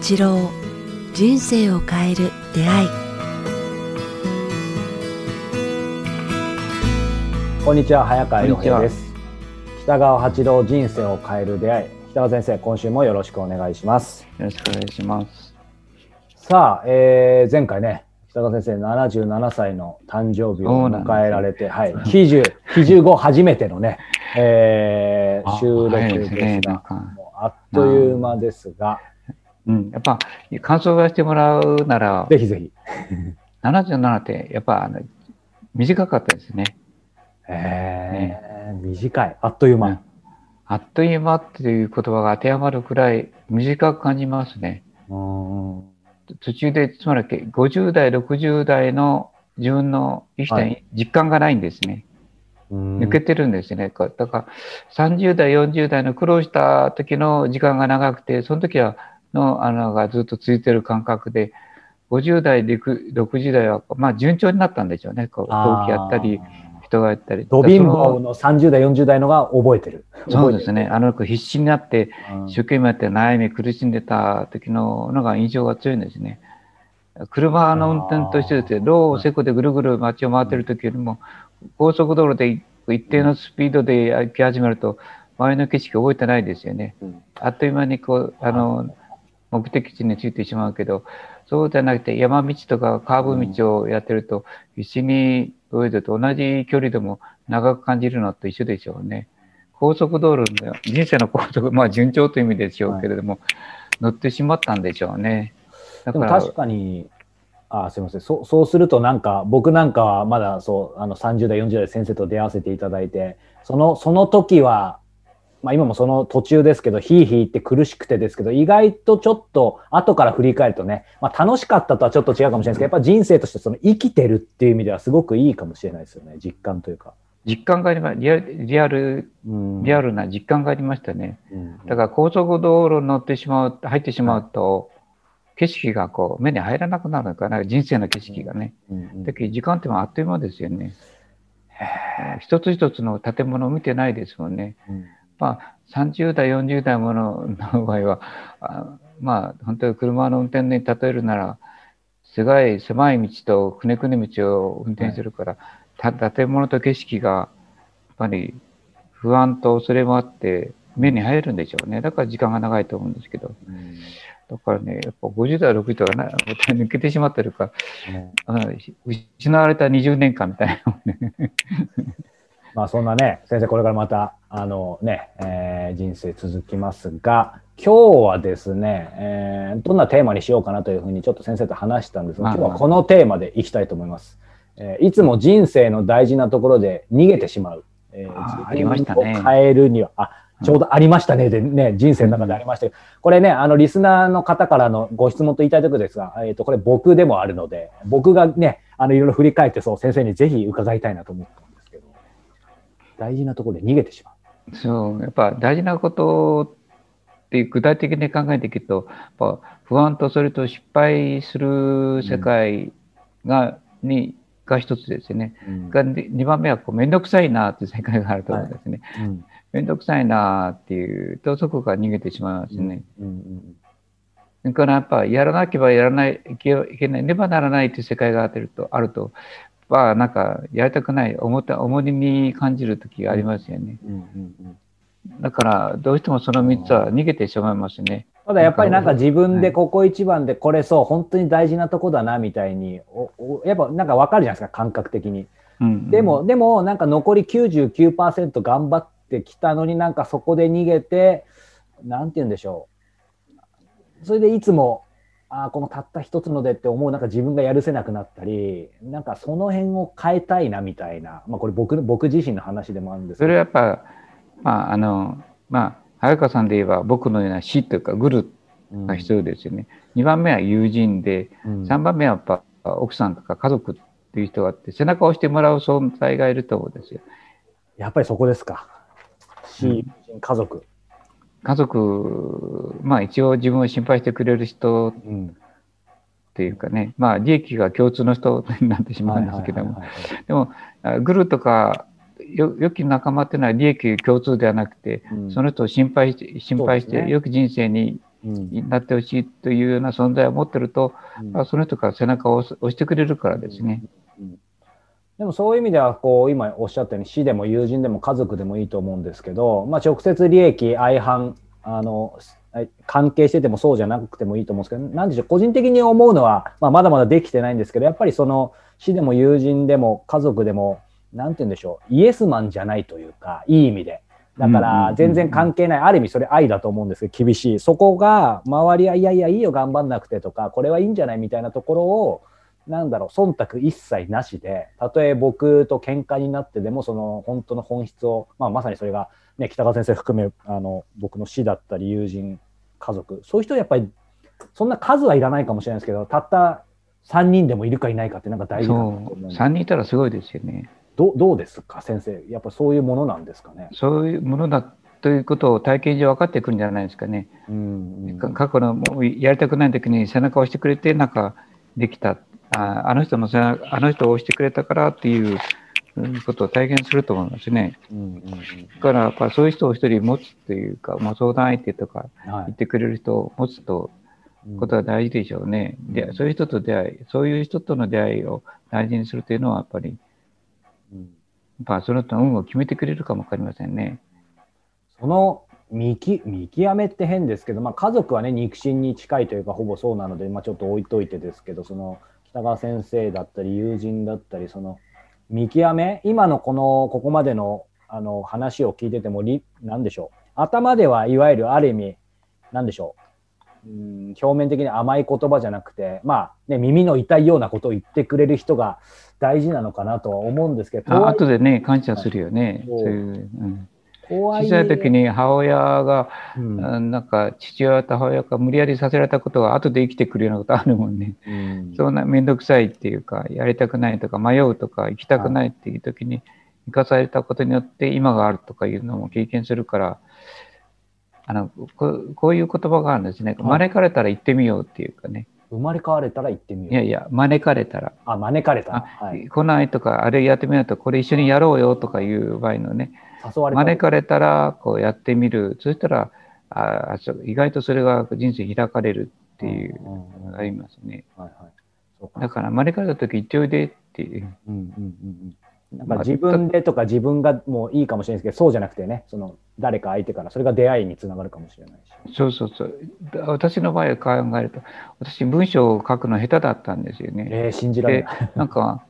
八郎人生を変える出会い。こんにちは早川洋平です。北川八郎人生を変える出会い。北川先生今週もよろしくお願いします。よろしくお願いします。さあ、えー、前回ね北川先生77歳の誕生日を迎えられて、はい、90、95初めてのね、えー、収録ですが、ね、もうあっという間ですが、うん、やっぱ感想がしてもらうなら、ぜひぜひ。77ってやっぱあの短かったですね。えー、ね、短い。あっという間、うん、あっという間っていう言葉が当てはまるくらい短く感じますね。うん途中で、つまり50代、60代の自分の生きた実感がないんですね。はい、抜けてるんですね。だから30代、40代の苦労した時の時間が長くて、その時はの穴がずっと続いてる感覚で、50代、60代は、まあ順調になったんでしょうね。こう、陶器やったり、人がやったり。ド貧乏の30代、40代のが覚えてる。そうですね。あの子必死になって、一生懸命やって悩み苦しんでた時ののが印象が強いんですね。車の運転としてですね、ローセコでぐるぐる街を回ってる時よりも、高速道路で一定のスピードで行き始めると、周りの景色覚えてないですよね。あっという間にこう、あの、目的地についてしまうけど、そうじゃなくて山道とかカーブ道をやってると、必死に泳いでと同じ距離でも長く感じるのと一緒でしょうね。高速道路の人生の高速、まあ順調という意味でしょうけれども、はい、乗ってしまったんでしょうね。だから確かに、ああすみませんそうそうするとなんか僕なんかはまだそうあの30代40代先生と出会わせていただいてそのその時はまあ、今もその途中ですけど、ひいひいって苦しくてですけど、意外とちょっと後から振り返るとね、まあ、楽しかったとはちょっと違うかもしれないですけど、やっぱ人生としてその生きてるっていう意味ではすごくいいかもしれないですよね、実感というか。実感がありまリアリアル、リアルな実感がありましたね。だから高速道路に乗ってしまう、入ってしまうと、景色がこう目に入らなくなるのかな、人生の景色がね。だけど時間ってあっという間ですよね。一つ一つの建物を見てないですもんね。まあ、30代、40代ものの場合は、あまあ、本当に車の運転に例えるなら、すごい狭い道とくねくね道を運転するから、はい、建物と景色が、やっぱり不安と恐れもあって、目に入るんでしょうね。だから時間が長いと思うんですけど。うん、だからね、やっぱ50代、60代が抜けてしまってるかうん、失われた20年間みたいな、ね。まあそんなね、先生これからまた、あのね、えー、人生続きますが、今日はですね、えー、どんなテーマにしようかなというふうにちょっと先生と話したんですが、今日はこのテーマでいきたいと思います。えー、いつも人生の大事なところで逃げてしまう。えー、自分を変えるには、あ、ちょうどありましたねでね、人生の中でありましたけど、これね、あの、リスナーの方からのご質問と言いたいところですが、えっ、ー、と、これ僕でもあるので、僕がね、あの、いろいろ振り返って、そう、先生にぜひ伺いたいなと思って大事なところで逃げてしまう。そう、やっぱ大事なことって具体的に考えていくと、やっぱ不安とそれと失敗する世界が、うん、に、が一つですね。うん、が2番目はこう、めんどくさいなっていう世界があると思うんですね。はいうん、めんどくさいなっていうと、そこから逃げてしまいますね。うんうんそれからやっぱやらなければやらないいけないねばならないという世界があるとあるとはなんかやりたくない重た重荷に感じる時がありますよね、うんうんうん、だからどうしてもその3つは逃げてしまいますね。ただやっぱりなんか自分でここ一番でこれそう本当に大事なとこだなみたいにおやっぱなんか分かるじゃないですか感覚的に、うんうん、でもでもなんか残り99%頑張ってきたのになんかそこで逃げてなんて言うんでしょう。それでいつもあこのたった一つのでって思うなんか自分がやるせなくなったりなんかその辺を変えたいなみたいな、まあ、これ僕僕自身の話でもあるんですけど。それはやっぱまああのまあ早川さんで言えば僕のような死というかグルが必要ですよね、うん、2番目は友人で、うん、3番目はやっぱ奥さんとか家族っていう人があって背中を押してもらう存在がいると思うんですよ。やっぱりそこですか。死、友人家族家族、まあ一応自分を心配してくれる人っていうかね、まあ利益が共通の人になってしまうんですけども、でも、グルとか、よ良き仲間っていうのは利益共通ではなくて、うん、その人を心配して、心配して、ね、よく人生にになってほしいというような存在を持ってると、うん、その人から背中を押してくれるからですね。でもそういう意味ではこう今おっしゃったように死でも友人でも家族でもいいと思うんですけど、まあ、直接利益相反あの関係しててもそうじゃなくてもいいと思うんですけど何でしょう個人的に思うのは、まあ、まだまだできてないんですけどやっぱりその死でも友人でも家族でも何て言うんでしょうイエスマンじゃないというかいい意味で。だから全然関係ない、ある意味それ愛だと思うんですけど厳しい。そこが周りはいやいやいいよ頑張んなくてとかこれはいいんじゃないみたいなところをなんだろう忖度一切なしでたとえ僕と喧嘩になってでもその本当の本質を、まあ、まさにそれが、ね、北川先生含めあの僕の死だったり友人家族そういう人やっぱりそんな数はいらないかもしれないですけどたった3人でもいるかいないかってなんか大事だと思う3人いたらすごいですよね。どどうですか先生？やっぱそういうものなんですかね？そういうものだということを体験上分かってくるんじゃないですかね。うん、うん、過去のやりたくない時に背中を押してくれてなんかできたああの人のあの人を押してくれたからっていうことを体験すると思いますね。うんうんうん、だからやっぱそういう人を一人持つというか、まあ、相談相手とか言ってくれる人を持つと、ことは大事でしょうね、うん、で。そういう人と出会い、そういう人との出会いを大事にするというのはやっぱり、うん、やっぱその人の運を決めてくれるかもわかりませんね。その見き見極めって変ですけど、まあ、家族はね肉親に近いというかほぼそうなので、まあ、ちょっと置いといてですけどその北川先生だったり友人だったりその見極め今のこのここまでのあの話を聞いてても何でしょう。頭ではいわゆるある意味何でしょう。うん表面的に甘い言葉じゃなくてまあね耳の痛いようなことを言ってくれる人が大事なのかなとは思うんですけど後でね感謝するよね。そういう、うん小さい時に母親が、うん、なんか父親と母親が無理やりさせられたことが後で生きてくるようなことあるもんね。うん、そんな面倒くさいっていうか、やりたくないとか迷うとか行きたくないっていう時に生かされたことによって今があるとかいうのも経験するから、あのここういう言葉があるんですね。招かれたら行ってみようっていうかね。生まれ変われたら行ってみよう。いやいや、招かれたら。あ、招かれたら。はい、来ないとか、あれやってみようと、これ一緒にやろうよとかいう場合のね、招かれたらこうやってみる。そしたらあ意外とそれが人生開かれるっていうのがありますね。だから招かれた時行っておいでっていう。うんうん。うん。なんか自分でとか自分がもういいかもしれないですけどそうじゃなくてねその誰か相手からそれが出会いにつながるかもしれないし。そうそうそう。私の場合考えると私文章を書くの下手だったんですよね。えー、信じられない。なんか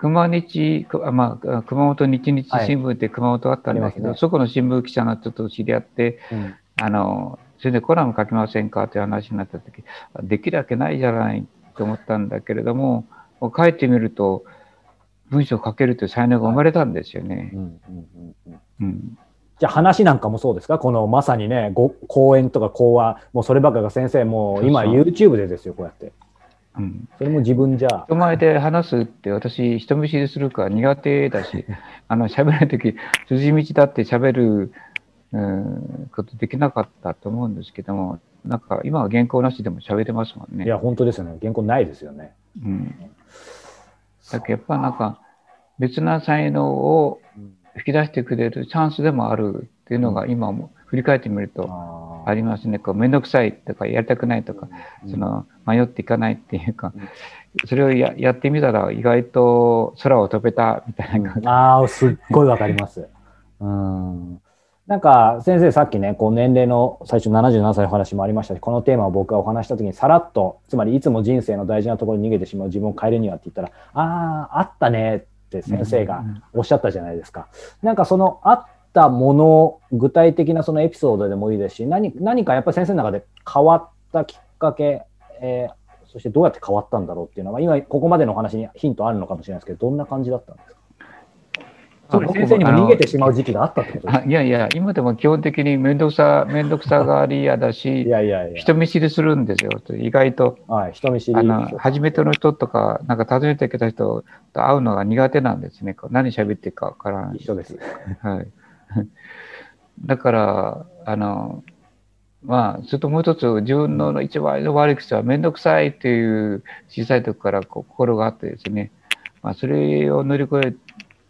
熊日、まあ、熊本日日新聞って熊本あったんだけど、はいね、そこの新聞記者の人と知り合って、うん、あの、それでコラム書きませんか？という話になった時、できるわけないじゃないと思ったんだけれども、書いてみると、文章を書けるという才能が生まれたんですよね。じゃあ話なんかもそうですか？このまさにね、講演とか講話、もうそればっかが先生、もう今 YouTube でですよ、こうやって。うん、それも自分じゃ。人前で話すって私、人見知りするから苦手だし、あの、喋るとき、筋道だって喋る、うん、ことできなかったと思うんですけども、なんか今は原稿なしでも喋れますもんね。いや、本当ですよね。原稿ないですよね。うん。だけどやっぱなんか、別な才能を引き出してくれるチャンスでもあるっていうのが今も振り返ってみると、ありますね。こう、めんどくさいとか、やりたくないとか、その、迷っていかないっていうか、それをややってみたら意外と空を飛べたみたいな感じ。ああ、すっごいわかります。うん。なんか先生さっきね、こう年齢の最初77歳の話もありましたし、このテーマを僕がお話した時にさらっと、つまりいつも人生の大事なところに逃げてしまう自分を変えるにはって言ったら、ああ、あったねって先生がおっしゃったじゃないですか。なんかそのあったもの、具体的なそのエピソードでもいいですし、何何かやっぱり先生の中で変わったきっかけ、えー、そしてどうやって変わったんだろうっていうのは、今ここまでのお話にヒントあるのかもしれないですけど、どんな感じだったんですか？先生にも逃げてしまう時期があったってことですか？いやいや、今でも基本的に面倒くさ、面倒くさがり屋だし、いやいやいや人見知りするんですよ。意外と。はい、人見知り。あの、初めての人とか、なんか訪ねてきた人と会うのが苦手なんですね。何喋ってるかわからない。一緒です。はい。だから、あの、まあ、それともう一つ、自分の一番の悪い口は面倒くさいっていう小さい時から心があってですね、まあ、それを乗り越え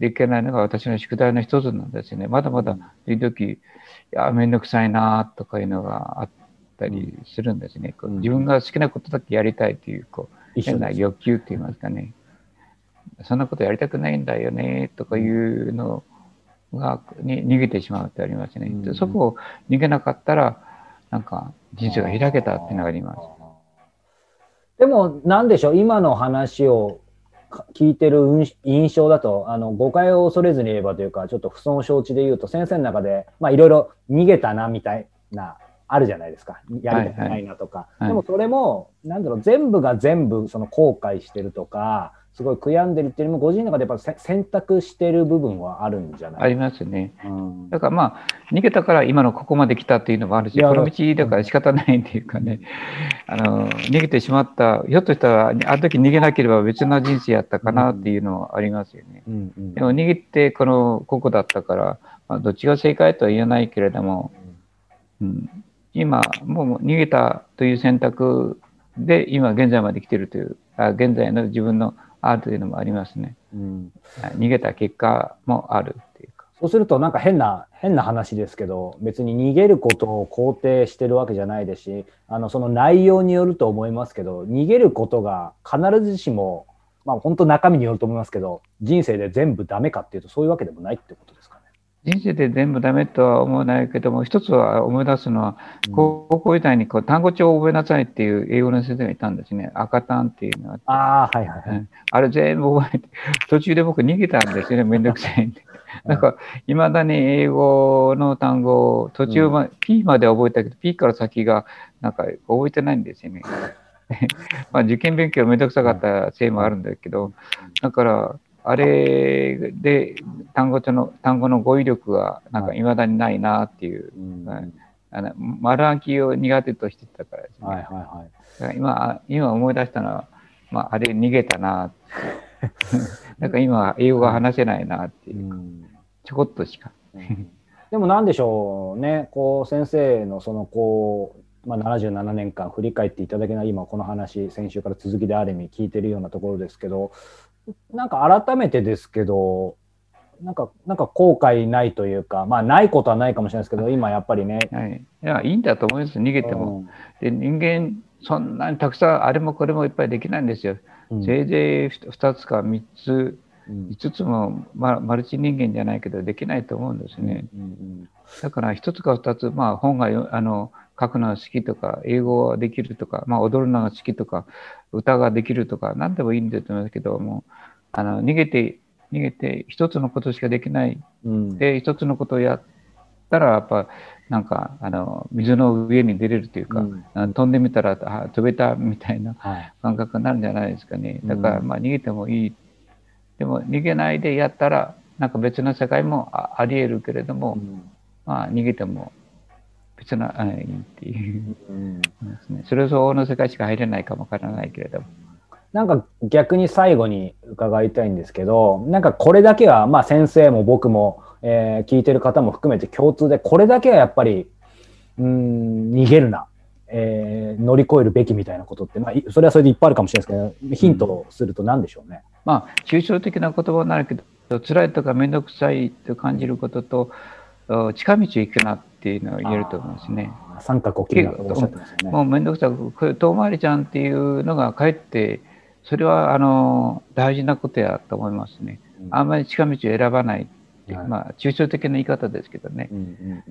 ていけないのが私の宿題の一つなんですね。まだまだ時々、いや、面倒くさいなとかいうのがあっったりするんですね。うん、自分が好きなことだけやりたいという、こう、変な欲求って言いますかね。そんなことやりたくないんだよね、とかいうのが、に逃げてしまうってありますね。うん、そこを逃げなかったら、なんか人生が開けたっていうのがあります。でも、なんでしょう、今の話を聞いてる印象だと、あの、誤解を恐れずに言えばというか、ちょっと不損承知で言うと、先生の中で、まあ、いろいろ逃げたな、みたいな、あるじゃないですか。やりたくないなとか。はいはい、でもそれも、なんだろう、全部が全部、その後悔してるとか、すごい悔やんでるっていうよりも、ご自身の中でやっぱ選択してる部分はあるんじゃない？ありますね。うん、だからまあ、逃げたから今のここまで来たっていうのもあるし、この道だから仕方ないっていうかね、あの、逃げてしまった、ひょっとしたら、あの時逃げなければ別の人生やったかなっていうのはありますよね。うんうん、でも逃げてこのここだったから、まあ、どっちが正解とは言えないけれども、うん、今、もう逃げたという選択で今現在まで来てるという、あ現在の自分のあるというのもありますね。うん、逃げた結果もあるっていうか。そうするとなんか変な変な話ですけど別に逃げることを肯定してるわけじゃないですしあのその内容によると思いますけど逃げることが必ずしもまあ本当中身によると思いますけど人生で全部ダメかっていうとそういうわけでもないってこと人生で全部ダメとは思わないけども、一つは思い出すのは、高校時代にこう単語帳を覚えなさいっていう英語の先生がいたんですね。赤単っていうのがああ、はいはい、はい、あれ全部覚えて、途中で僕逃げたんですよね、めんどくさいんで。なんか、いまだに英語の単語を途中ま、うん、P まで覚えたけど、P から先がなんか覚えてないんですよね。まあ受験勉強めんどくさかったせいもあるんだけど、だから、あれで単語の単語の語彙力がなんかい。まだにないなっていう、はい、あの丸暗記を苦手としてたからですね。はいはいはい、今今思い出したのは、まあ、あれ逃げたな。なんか今英語が話せないなっていう、うん、ちょこっとしか。でもなんでしょうね、こう先生のそのこう、まあ、77年間振り返っていただけない今この話先週から続きである意味聞いてるようなところですけどなんか改めてですけど、なんか、なんか後悔ないというか、まあないことはないかもしれないですけど、今やっぱりね。はい。いや、いいんだと思います、逃げても。うん、で、人間、そんなにたくさん、あれもこれもいっぱいできないんですよ。うん、せいぜい2つか3つ、5つも、ま、マルチ人間じゃないけど、できないと思うんですね。うんうん、だから1つか2つ、まあ本があの書くのが好きとか、英語ができるとか、まあ、踊るのが好きとか、歌ができるとか、何でもいいんだと思いますけども、あの逃げて、逃げて、一つのことしかできない。うん、で、一つのことをやったら、やっぱ、なんか、あの、水の上に出れるというか、うん、飛んでみたらあ飛べたみたいな感覚になるんじゃないですかね。だから、まあ、逃げてもいい。でも、逃げないでやったら、なんか別の世界もあり得るけれども、うん、まあ、逃げても別な、いいっていう、うん。ね、それ相応の世界しか入れないかもわからないけれども。なんか逆に最後に伺いたいんですけど、なんかこれだけは、まあ先生も僕も、えー、聞いてる方も含めて共通で、これだけはやっぱり、うん、逃げるな、えー、乗り越えるべきみたいなことって、まあ、それはそれでいっぱいあるかもしれないですけど、ヒントをすると何でしょうね。うん、まあ、抽象的な言葉になるけど、辛いとか面倒くさいと感じることと、近道行くなっていうのは言えると思いますね。三角起きるなとおっしゃってますよね。もう面倒くさく、遠回りちゃんっていうのがかえって、それはあの大事なことやと思いますね。あんまり近道を選ばない。はい、まあ、抽象的な言い方ですけどね、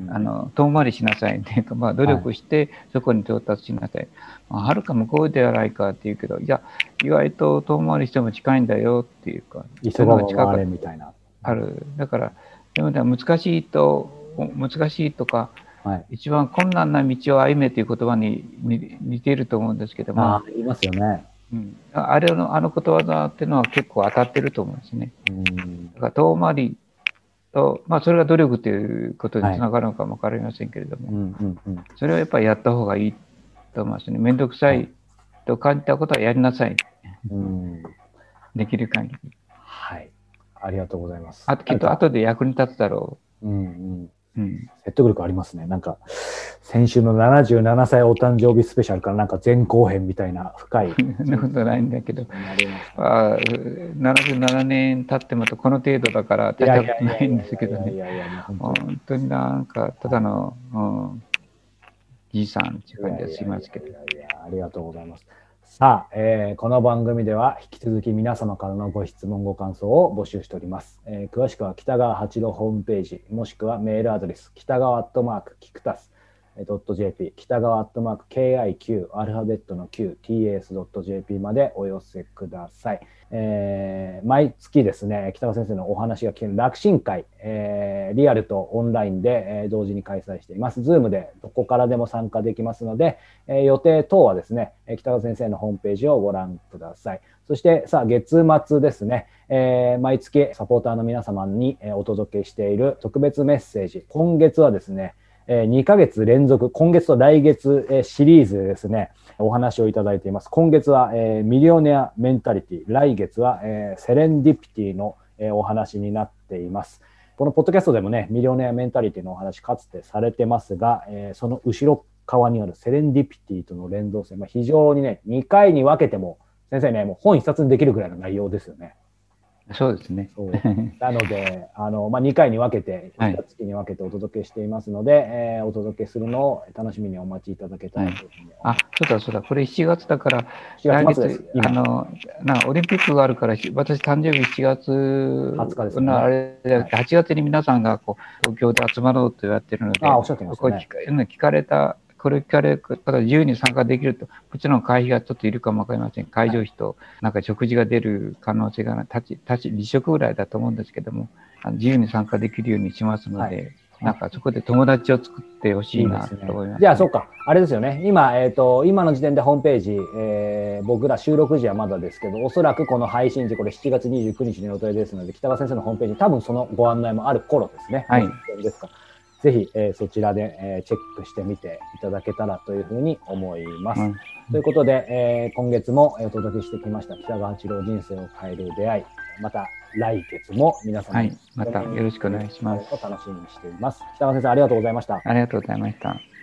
あの遠回りしなさいねと、まあ、努力してそこに到達しなさい、はい、まあ、はるか向こうではないかって言うけどいや意外と遠回りしても近いんだよっていうか急がば回れみたいなあるだからでも難しいと難しいとか、はい、一番困難な道を歩めという言葉に似ていると思うんですけどもあ言いますよねうん、あれの、あのことわざっていうのは結構当たってると思うんですね。うん、だから遠回りと、まあそれが努力ということにつながるのかもわかりませんけれども、それはやっぱりやった方がいいと思いますね。めんどくさいと感じたことはやりなさい。うん、できる限り。はい。ありがとうございます。あときっと後で役に立つだろう。うんうんうん、説得力ありますね。なんか、先週の77歳お誕生日スペシャルからなんか前後編みたいな深い。そんなことないんだけど、あ77年経ってまたこの程度だから大したことないんですけどね。本当になんか、ただの、うん、じいさんっていう感じがしますけど。ありがとうございます。さあ、えー、この番組では引き続き皆様からのご質問、ご感想を募集しております。えー、詳しくは北川八郎ホームページ、もしくはメールアドレス、北川アットマークキクタス .jp 北川アットマーク KIQ アルファベットの QTS.jp までお寄せください。えー、毎月ですね、北川先生のお話が聞ける楽神会、えー、リアルとオンラインで、えー、同時に開催しています。ズームでどこからでも参加できますので、えー、予定等はですね、北川先生のホームページをご覧ください。そしてさあ月末ですね、えー、毎月サポーターの皆様にお届けしている特別メッセージ。今月はですね、え2ヶ月連続、今月と来月、えシリーズですね、お話をいただいています。今月は、えミリオネアメンタリティ、来月は、えセレンディピティの、えお話になっています。このポッドキャストでもね、ミリオネアメンタリティのお話かつてされてますが、えその後ろ側にあるセレンディピティとの連動性、まあ、非常にね、2回に分けても、先生ね、もう本一冊にできるぐらいの内容ですよね。そうですね。なので、あの、まあ、2回に分けて、2月に分けてお届けしていますので、はい、えー、お届けするのを楽しみにお待ちいただけたらというふうに、はい、あ、そうだそうだ、これ7月だから、来月、あの、な、オリンピックがあるから、私誕生日7月20日ですね。あれ、8月に皆さんがこう東京で集まろうと言われてるので、あ、おっしゃってましたね。聞かれたこれ聞かれるから自由に参加できると、もちろん会費がちょっといるかもわかりません。会場費と、なんか食事が出る可能性がない、立ち、立ち、離職ぐらいだと思うんですけども、あの自由に参加できるようにしますので、はいなんかそこで友達を作ってほしいなと思います、ねいいすね、じゃあ、そうか。あれですよね。今、えっ、ー、と、今の時点でホームページ、えー、僕ら収録時はまだですけど、おそらくこの配信時、これ7月29日の予定ですので、北川先生のホームページ、多分そのご案内もある頃ですね。はい。ですか。ぜひ、えー、そちらで、えー、チェックしてみていただけたらというふうに思います。うん、ということで、えー、今月もお届けしてきました北川八郎人生を変える出会い。また来月も皆さん、はい、またよろしくお願いします。楽しみにしています。北川先生ありがとうございました。ありがとうございました。